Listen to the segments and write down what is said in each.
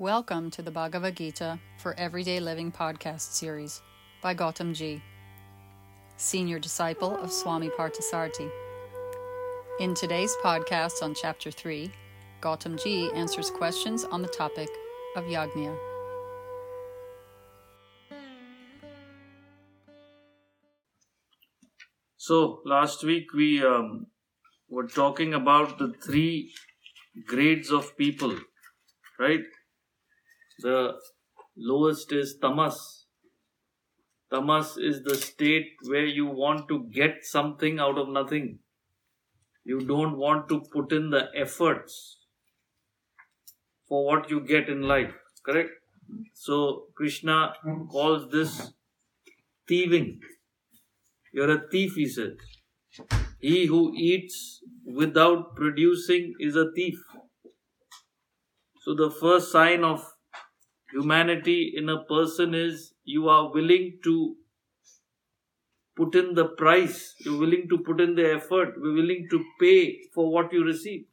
Welcome to the Bhagavad Gita for Everyday Living podcast series by Gautam Ji, senior disciple of Swami Parthasarathy. In today's podcast on Chapter 3, Gautam Ji answers questions on the topic of Yajna. So, last week we um, were talking about the three grades of people, right? The lowest is tamas. Tamas is the state where you want to get something out of nothing. You don't want to put in the efforts for what you get in life, correct? So, Krishna calls this thieving. You're a thief, he says. He who eats without producing is a thief. So, the first sign of humanity in a person is you are willing to put in the price, you're willing to put in the effort, you're willing to pay for what you receive.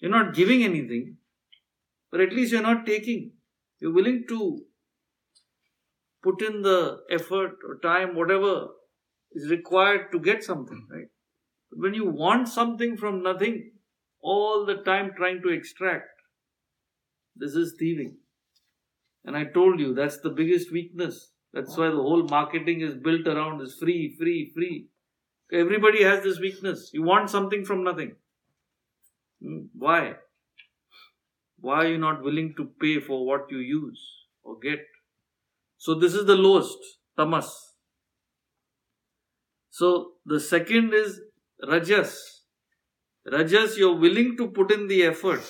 You're not giving anything, but at least you're not taking. You're willing to put in the effort or time, whatever is required to get something, right? But when you want something from nothing, all the time trying to extract, this is thieving. And I told you that's the biggest weakness. That's why the whole marketing is built around this free, free, free. Everybody has this weakness. You want something from nothing. Hmm, why? Why are you not willing to pay for what you use or get? So, this is the lowest, tamas. So, the second is rajas. Rajas, you're willing to put in the effort.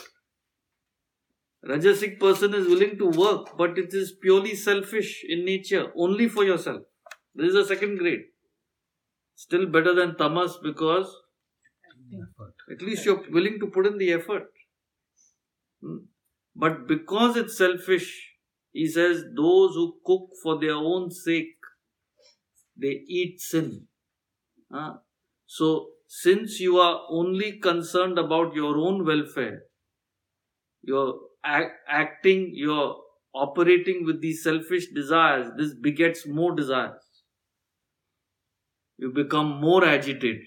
Rajasic person is willing to work, but it is purely selfish in nature, only for yourself. This is the second grade. Still better than tamas because at least you're willing to put in the effort. Hmm. But because it's selfish, he says, those who cook for their own sake, they eat sin. Huh? So, since you are only concerned about your own welfare, you're act, acting, you're operating with these selfish desires, this begets more desires. You become more agitated.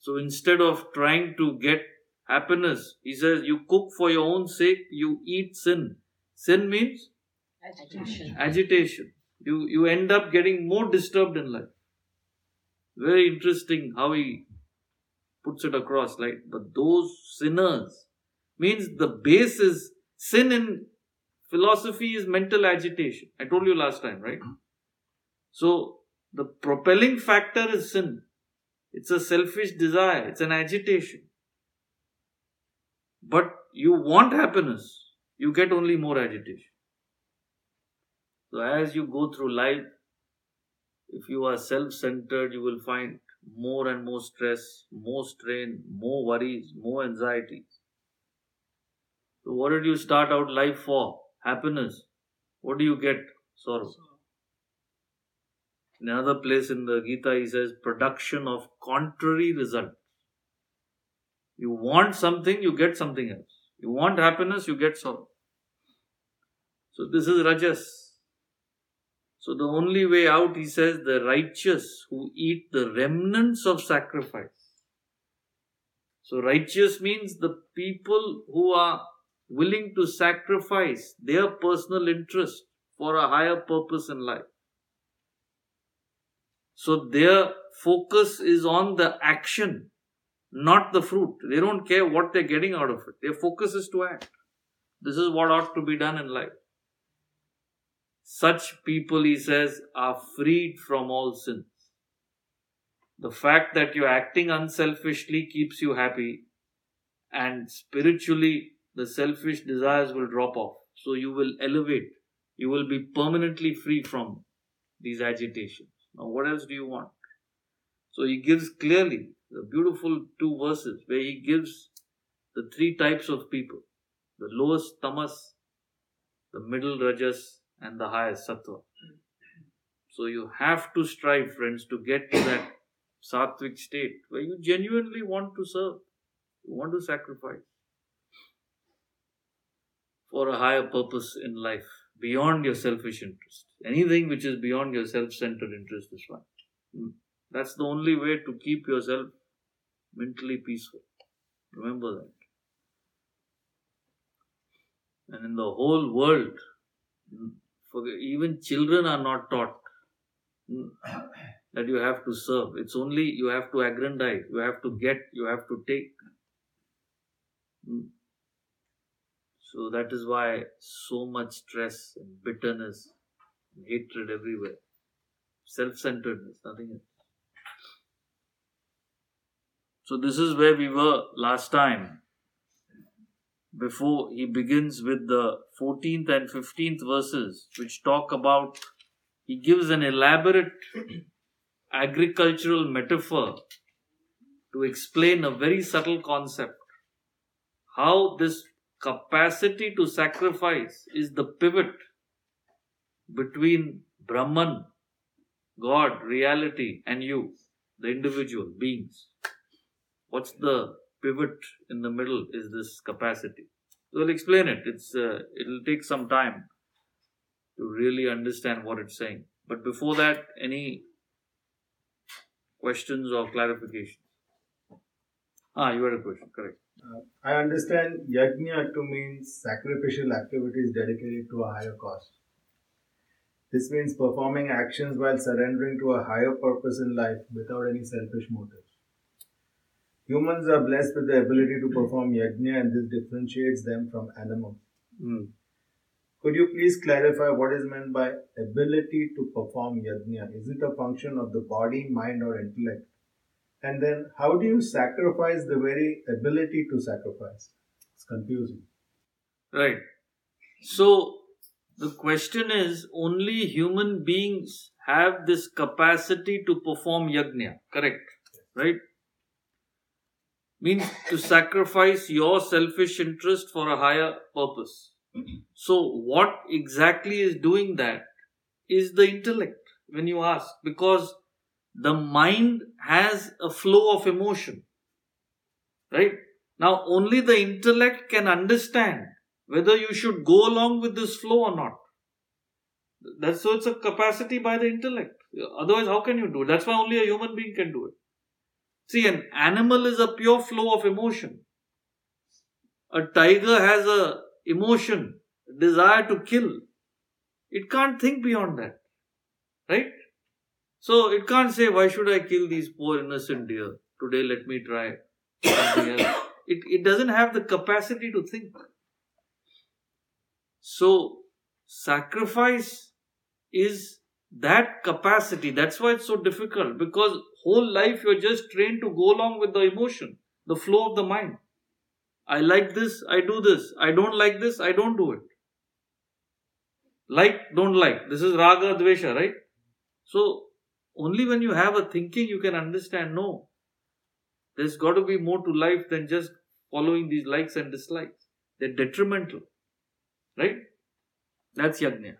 So instead of trying to get happiness, he says, you cook for your own sake, you eat sin. Sin means Agitation. agitation. You, you end up getting more disturbed in life. Very interesting how he puts it across, right? But those sinners means the base is sin in philosophy is mental agitation. I told you last time, right? Mm-hmm. So the propelling factor is sin. It's a selfish desire, it's an agitation. But you want happiness, you get only more agitation. So as you go through life, if you are self centered, you will find more and more stress, more strain, more worries, more anxieties. So, what did you start out life for? Happiness. What do you get? Sorrow. In another place in the Gita, he says, production of contrary results. You want something, you get something else. You want happiness, you get sorrow. So, this is Rajas. So the only way out, he says, the righteous who eat the remnants of sacrifice. So righteous means the people who are willing to sacrifice their personal interest for a higher purpose in life. So their focus is on the action, not the fruit. They don't care what they're getting out of it. Their focus is to act. This is what ought to be done in life. Such people, he says, are freed from all sins. The fact that you're acting unselfishly keeps you happy, and spiritually, the selfish desires will drop off. So you will elevate. You will be permanently free from these agitations. Now, what else do you want? So he gives clearly the beautiful two verses where he gives the three types of people the lowest tamas, the middle rajas, and the highest sattva. So you have to strive, friends, to get to that sattvic state where you genuinely want to serve, you want to sacrifice. For a higher purpose in life beyond your selfish interest. Anything which is beyond your self centered interest is fine. Hmm. That's the only way to keep yourself mentally peaceful. Remember that. And in the whole world, hmm, even children are not taught hmm, that you have to serve. It's only you have to aggrandize, you have to get, you have to take. So that is why so much stress and bitterness and hatred everywhere. Self centeredness, nothing else. So this is where we were last time. Before he begins with the 14th and 15th verses, which talk about, he gives an elaborate agricultural metaphor to explain a very subtle concept. How this capacity to sacrifice is the pivot between Brahman, God, reality, and you, the individual beings. What's the pivot in the middle is this capacity. So we'll explain it. It's uh, it'll take some time to really understand what it's saying. But before that, any questions or clarifications? Ah, you had a question, correct. Uh, I understand yajna to mean sacrificial activities dedicated to a higher cause. This means performing actions while surrendering to a higher purpose in life without any selfish motives. Humans are blessed with the ability to perform yajna and this differentiates them from animals. Mm. Could you please clarify what is meant by ability to perform yajna? Is it a function of the body, mind, or intellect? And then, how do you sacrifice the very ability to sacrifice? It's confusing. Right. So, the question is only human beings have this capacity to perform yajna, correct? Right? Means to sacrifice your selfish interest for a higher purpose. So, what exactly is doing that is the intellect when you ask, because the mind has a flow of emotion. Right? Now, only the intellect can understand whether you should go along with this flow or not. That's so it's a capacity by the intellect. Otherwise, how can you do it? That's why only a human being can do it. See, an animal is a pure flow of emotion. A tiger has a emotion, desire to kill. It can't think beyond that. Right? So it can't say, why should I kill these poor innocent deer? Today let me try something else. It, it doesn't have the capacity to think. So sacrifice is that capacity. That's why it's so difficult because whole life you're just trained to go along with the emotion, the flow of the mind. I like this, I do this. I don't like this, I don't do it. Like, don't like. This is raga, dvesha, right? So, only when you have a thinking you can understand no, there's got to be more to life than just following these likes and dislikes. They're detrimental, right? That's yajna.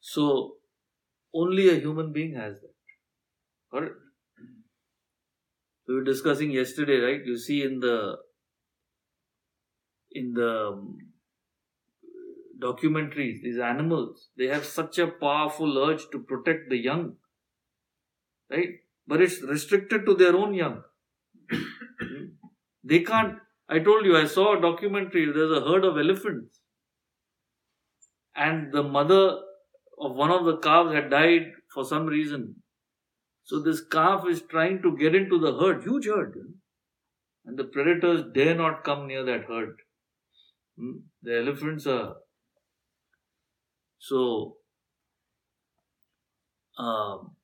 So, only a human being has that. It? We were discussing yesterday, right? You see in the in the um, documentaries, these animals, they have such a powerful urge to protect the young, right? But it's restricted to their own young. they can't. I told you, I saw a documentary, there's a herd of elephants, and the mother of one of the calves had died for some reason. So this calf is trying to get into the herd, huge herd, and the predators dare not come near that herd. Hmm? The elephants are. So, um,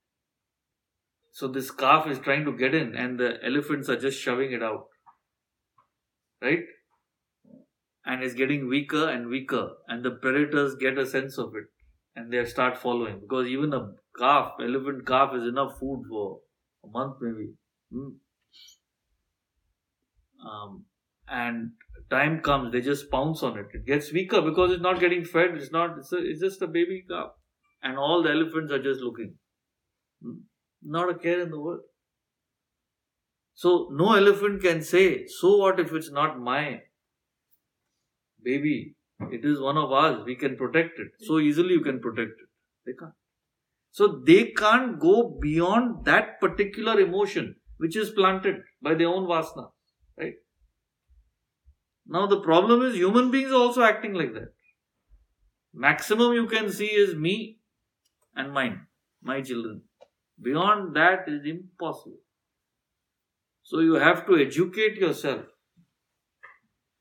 so this calf is trying to get in, and the elephants are just shoving it out. Right? And it's getting weaker and weaker, and the predators get a sense of it and they start following because even a calf, elephant calf, is enough food for a month maybe. Hmm. Um, and time comes, they just pounce on it. It gets weaker because it's not getting fed. It's not. It's, a, it's just a baby calf, and all the elephants are just looking. Hmm. Not a care in the world. So no elephant can say, "So what if it's not my baby. It is one of ours. We can protect it. So easily you can protect it. They can't. So they can't go beyond that particular emotion which is planted by their own vasana. Right? Now the problem is human beings are also acting like that. Maximum you can see is me and mine, my children. Beyond that is impossible. So you have to educate yourself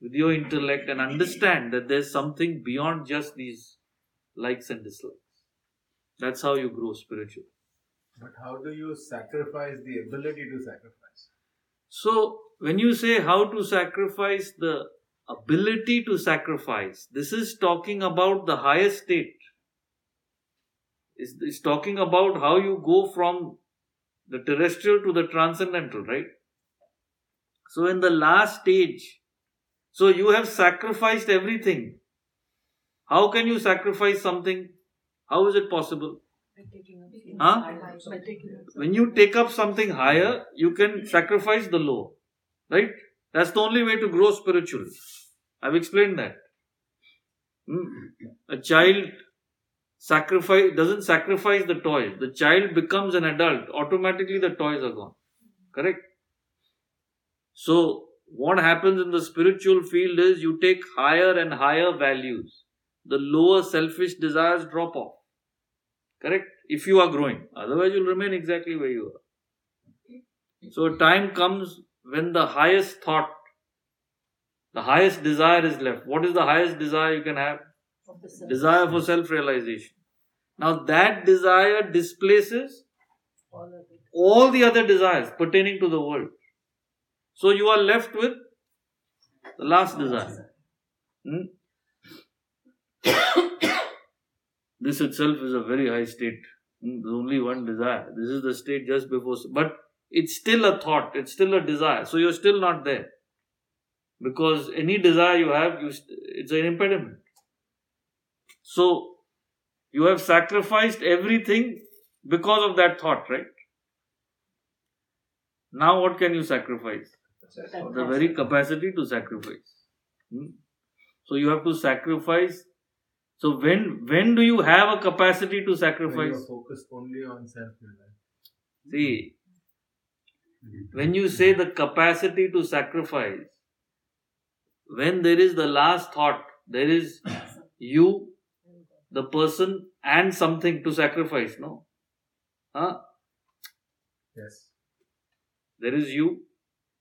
with your intellect and understand that there's something beyond just these likes and dislikes. That's how you grow spiritual. But how do you sacrifice the ability to sacrifice? So, when you say how to sacrifice the ability to sacrifice, this is talking about the higher state. It's, it's talking about how you go from the terrestrial to the transcendental, right? So, in the last stage, so you have sacrificed everything. How can you sacrifice something? How is it possible? Huh? When you take up something higher, you can sacrifice the lower. Right? That's the only way to grow spiritually. I've explained that. Hmm? A child sacrifice doesn't sacrifice the toys. The child becomes an adult. Automatically the toys are gone. Correct? So what happens in the spiritual field is you take higher and higher values. The lower selfish desires drop off. Correct? If you are growing. Otherwise, you'll remain exactly where you are. So, a time comes when the highest thought, the highest desire is left. What is the highest desire you can have? Desire for self realization. Now, that desire displaces all the other desires pertaining to the world. So you are left with the last desire. Hmm? this itself is a very high state. Hmm? There's only one desire. This is the state just before. But it's still a thought, it's still a desire. So you're still not there. Because any desire you have, you st- it's an impediment. So you have sacrificed everything because of that thought, right? Now, what can you sacrifice? the very capacity to sacrifice. Hmm? So you have to sacrifice. So when when do you have a capacity to When sacrifice? you're focused only on self reliance. See, when you say the capacity to sacrifice, when there is the last thought, there is you, the person, and something to sacrifice. No, huh? Yes. There is you.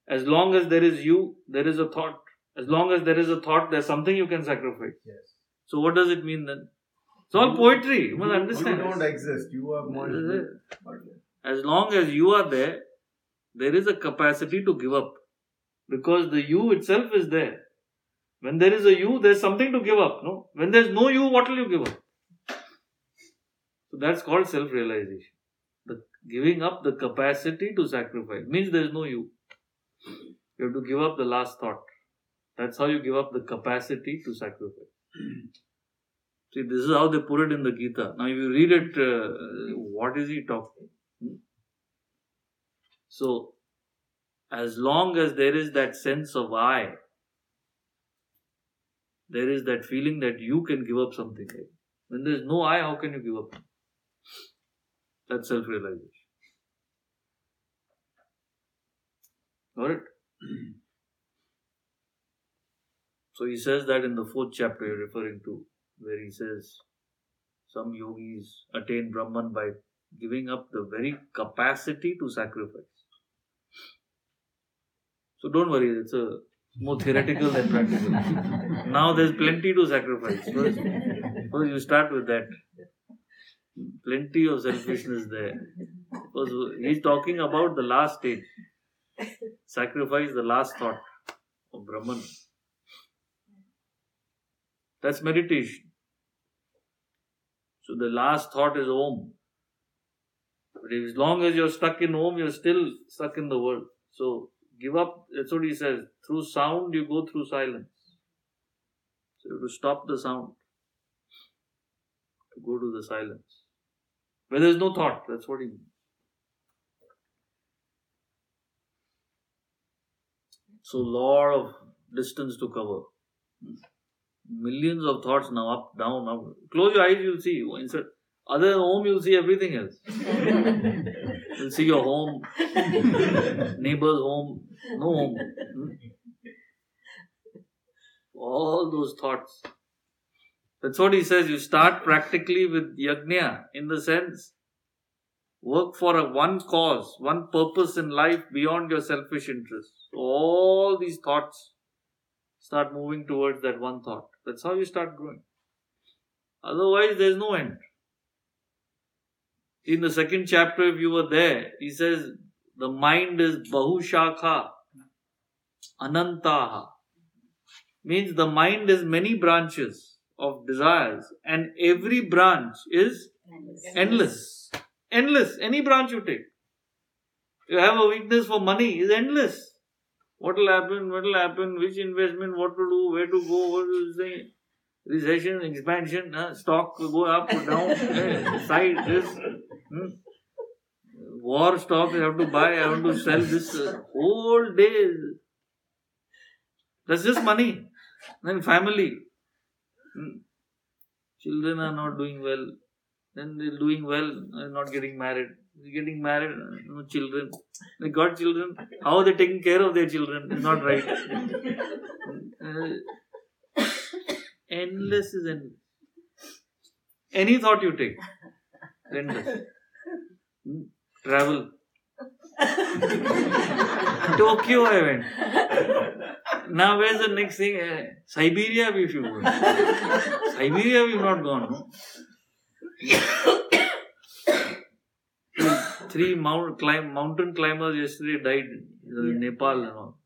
As long as there is you, there is a thought. As long as there is a thought, there's something you can sacrifice. Yes. So what does it mean then? It's all poetry. You must understand. You don't exist. You are merged is uh-huh. As long as you are there, there is a capacity to give up. Because the you itself is there. When there is a you, there's something to give up. No? When there's no you, what will you give up? So that's called self realization. The giving up the capacity to sacrifice means there's no you. You have to give up the last thought. That's how you give up the capacity to sacrifice. See, this is how they put it in the Gita. Now, if you read it, uh, what is he talking? So, as long as there is that sense of I, there is that feeling that you can give up something. Right? When there is no I, how can you give up? That's self realization. Got it? So he says that in the fourth chapter you're referring to, where he says some yogis attain Brahman by giving up the very capacity to sacrifice. So don't worry, it's a more theoretical than practical. now there's plenty to sacrifice. First, first you start with that. Plenty of selfishness there. Because he's talking about the last stage. Sacrifice the last thought of Brahman. That's meditation. So the last thought is Om. But as long as you're stuck in Om, you're still stuck in the world. So give up. That's what he says. Through sound, you go through silence. So you have to stop the sound. To go to the silence. Where there's no thought. That's what he means. So lot of distance to cover. millions of thoughts now, up, down, up. Close your eyes, you'll see. Instead, other than home, you'll see everything else. you'll see your home, neighbor's home, no home. Hmm? All those thoughts. That's what he says. You start practically with yajna in the sense work for a one cause, one purpose in life beyond your selfish interests. All these thoughts start moving towards that one thought. That's how you start growing. Otherwise, there's no end. In the second chapter, if you were there, he says the mind is bahushakha, anantaha. Means the mind is many branches of desires, and every branch is endless. Endless. Any branch you take. You have a weakness for money, is endless. What will happen? What will happen? Which investment? What to do? Where to go? What to say? Recession, expansion, uh, stock go up, or down, side, this. Hmm? War stock, I have to buy, I have to sell this uh, whole day. That's just money. Then family. Hmm? Children are not doing well. Then they're doing well, they're not getting married They're getting married, no children. They got children. How they taking care of their children is not right. Uh, endless is endless. Any thought you take, endless. Travel. Tokyo I went. Now where's the next thing? Uh, Siberia we should go. Siberia we've not gone. No? three mount, climb, mountain climbers yesterday died in yeah. Nepal and all.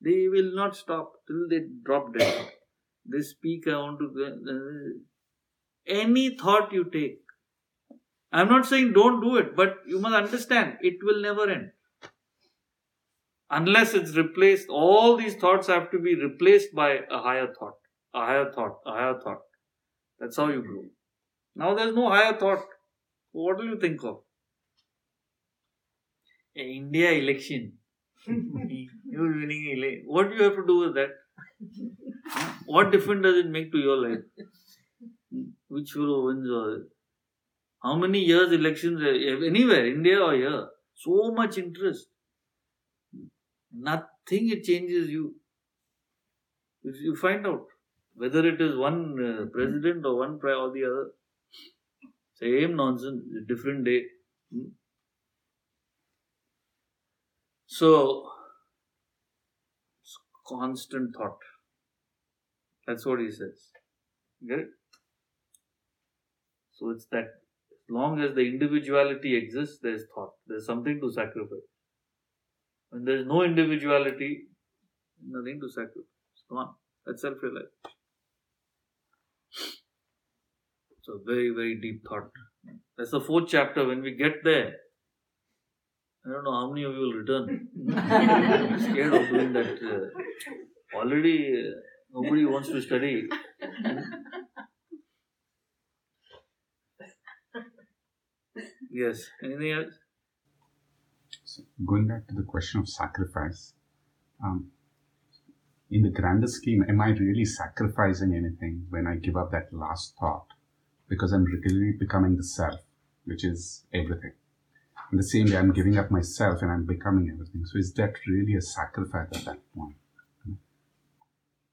They will not stop till they drop dead. they speak, I want to. Any thought you take. I'm not saying don't do it, but you must understand it will never end. Unless it's replaced, all these thoughts have to be replaced by a higher thought, a higher thought, a higher thought. That's how you grow. Now there's no higher thought. What do you think of? India election. You're winning election. What do you have to do with that? What difference does it make to your life? Which fellow wins or how many years elections anywhere, India or here? So much interest. Nothing it changes you. You find out whether it is one uh, president or one prior or the other. Same nonsense, different day. Hmm? So, constant thought. That's what he says. Get it? So it's that long as the individuality exists, there's thought. There's something to sacrifice. When there's no individuality, nothing to sacrifice. It's gone. That's self realization. So very, very deep thought. That's the fourth chapter. When we get there, I don't know how many of you will return. I'm scared of doing that. Uh, already, uh, nobody wants to study. yes. Anything else? So going back to the question of sacrifice, um, in the grander scheme, am I really sacrificing anything when I give up that last thought? Because I'm really becoming the self, which is everything in the same way I'm giving up myself and I'm becoming everything. So is that really a sacrifice at that point?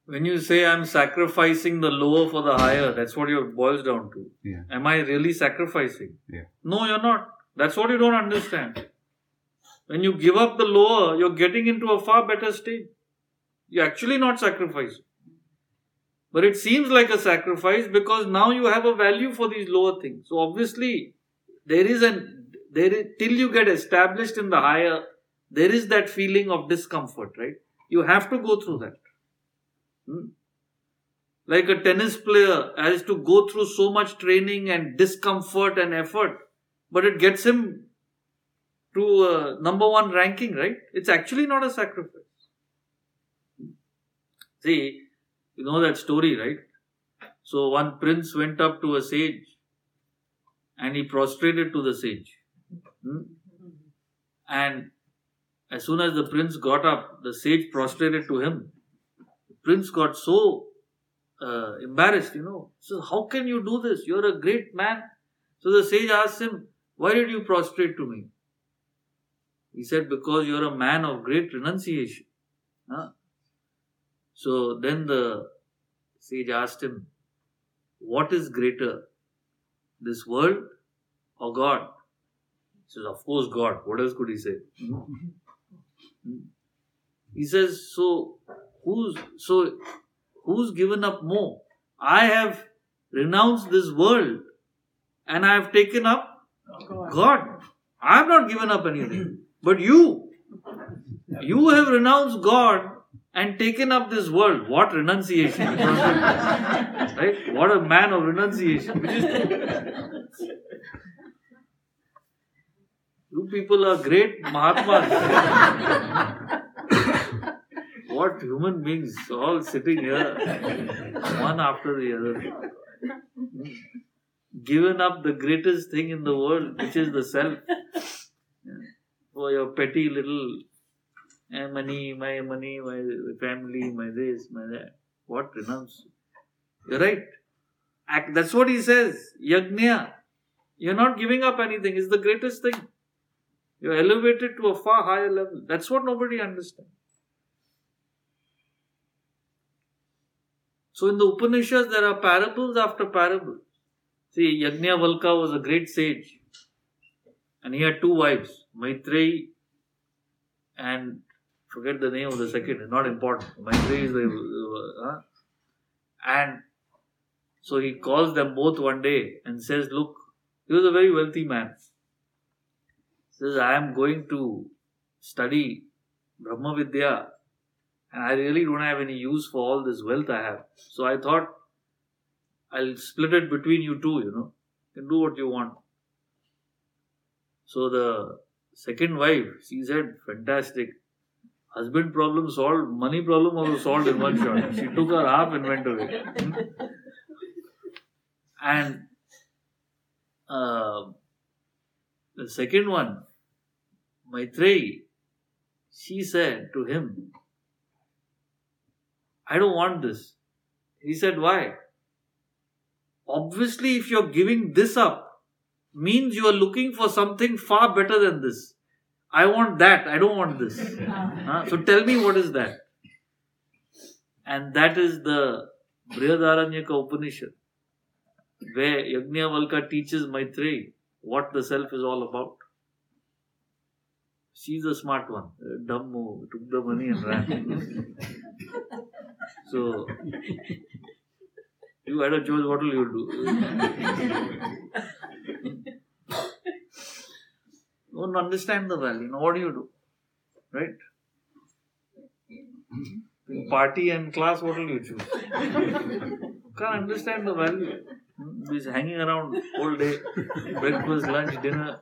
When you say I'm sacrificing the lower for the higher, that's what it boils down to. Yeah. Am I really sacrificing? Yeah. No, you're not. That's what you don't understand. When you give up the lower, you're getting into a far better state. You're actually not sacrificing. But it seems like a sacrifice because now you have a value for these lower things. So obviously, there is an there is, till you get established in the higher, there is that feeling of discomfort, right? You have to go through that. Hmm? Like a tennis player has to go through so much training and discomfort and effort, but it gets him to a number one ranking, right? It's actually not a sacrifice. See, you know that story, right? So one prince went up to a sage and he prostrated to the sage. Hmm? And as soon as the prince got up, the sage prostrated to him. Prince got so uh, embarrassed, you know. So, how can you do this? You're a great man. So the sage asked him, Why did you prostrate to me? He said, Because you're a man of great renunciation. Huh? So then the sage asked him, What is greater, this world or God? He says, Of course, God. What else could he say? he says, So who's so who's given up more? I have renounced this world and I have taken up God. I have not given up anything. But you, you have renounced God and taken up this world. What renunciation! right? What a man of renunciation. Which is You people are great Mahatmas. what human beings all sitting here, one after the other. Given up the greatest thing in the world, which is the self, for your petty little eh, money, my money, my family, my this, my that. What renounce? You're right. That's what he says. Yajna. You're not giving up anything. It's the greatest thing. You're elevated to a far higher level. That's what nobody understands. So in the Upanishads, there are parables after parables. See, Yajnavalkya was a great sage. And he had two wives, Maitreyi and forget the name of the second, it's not important. Maitreyi is the. Uh, and so he calls them both one day and says, Look, he was a very wealthy man. He says, I am going to study Brahma Vidya and I really don't have any use for all this wealth I have. So I thought I'll split it between you two, you know. You can do what you want. So the second wife, she said, fantastic. Husband problem solved, money problem also solved in one shot. She took her half and went away. and uh, the second one, Maitreyi, she said to him, I don't want this. He said, Why? Obviously, if you're giving this up, means you are looking for something far better than this. I want that, I don't want this. Uh, so tell me what is that? And that is the Brihadaranyaka Upanishad, where Yajnavalkya teaches Maitreyi what the self is all about. She's a smart one. Dumb move, took the money and ran. so, you had a choice, what will you do? don't understand the value. Now, what do you do? Right? Party and class, what will you choose? Can't understand the value. Hmm? He's hanging around all day, breakfast, lunch, dinner.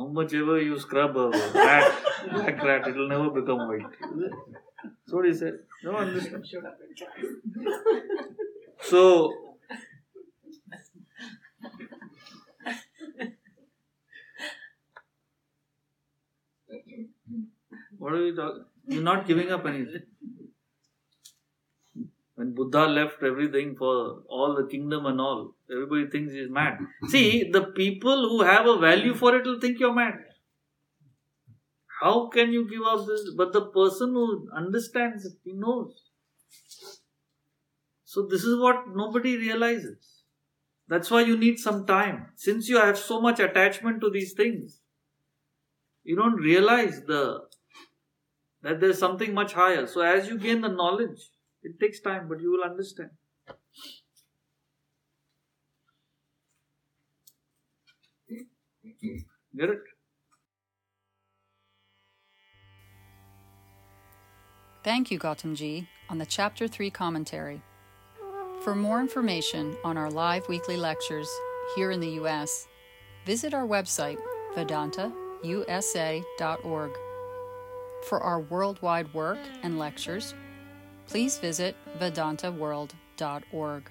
How much ever you scrub a rat, black rat, it will never become white. That's what he said. No understand. So, what are we talking? You're not giving up anything. When Buddha left everything for all the kingdom and all, everybody thinks he's mad. See, the people who have a value for it will think you're mad. How can you give up this? But the person who understands it, he knows. So, this is what nobody realizes. That's why you need some time. Since you have so much attachment to these things, you don't realize the that there's something much higher. So, as you gain the knowledge, it takes time, but you will understand. Get it? Thank you, Gautamji, on the Chapter 3 commentary. For more information on our live weekly lectures here in the U.S., visit our website, vedantausa.org. For our worldwide work and lectures, please visit vedantaworld.org.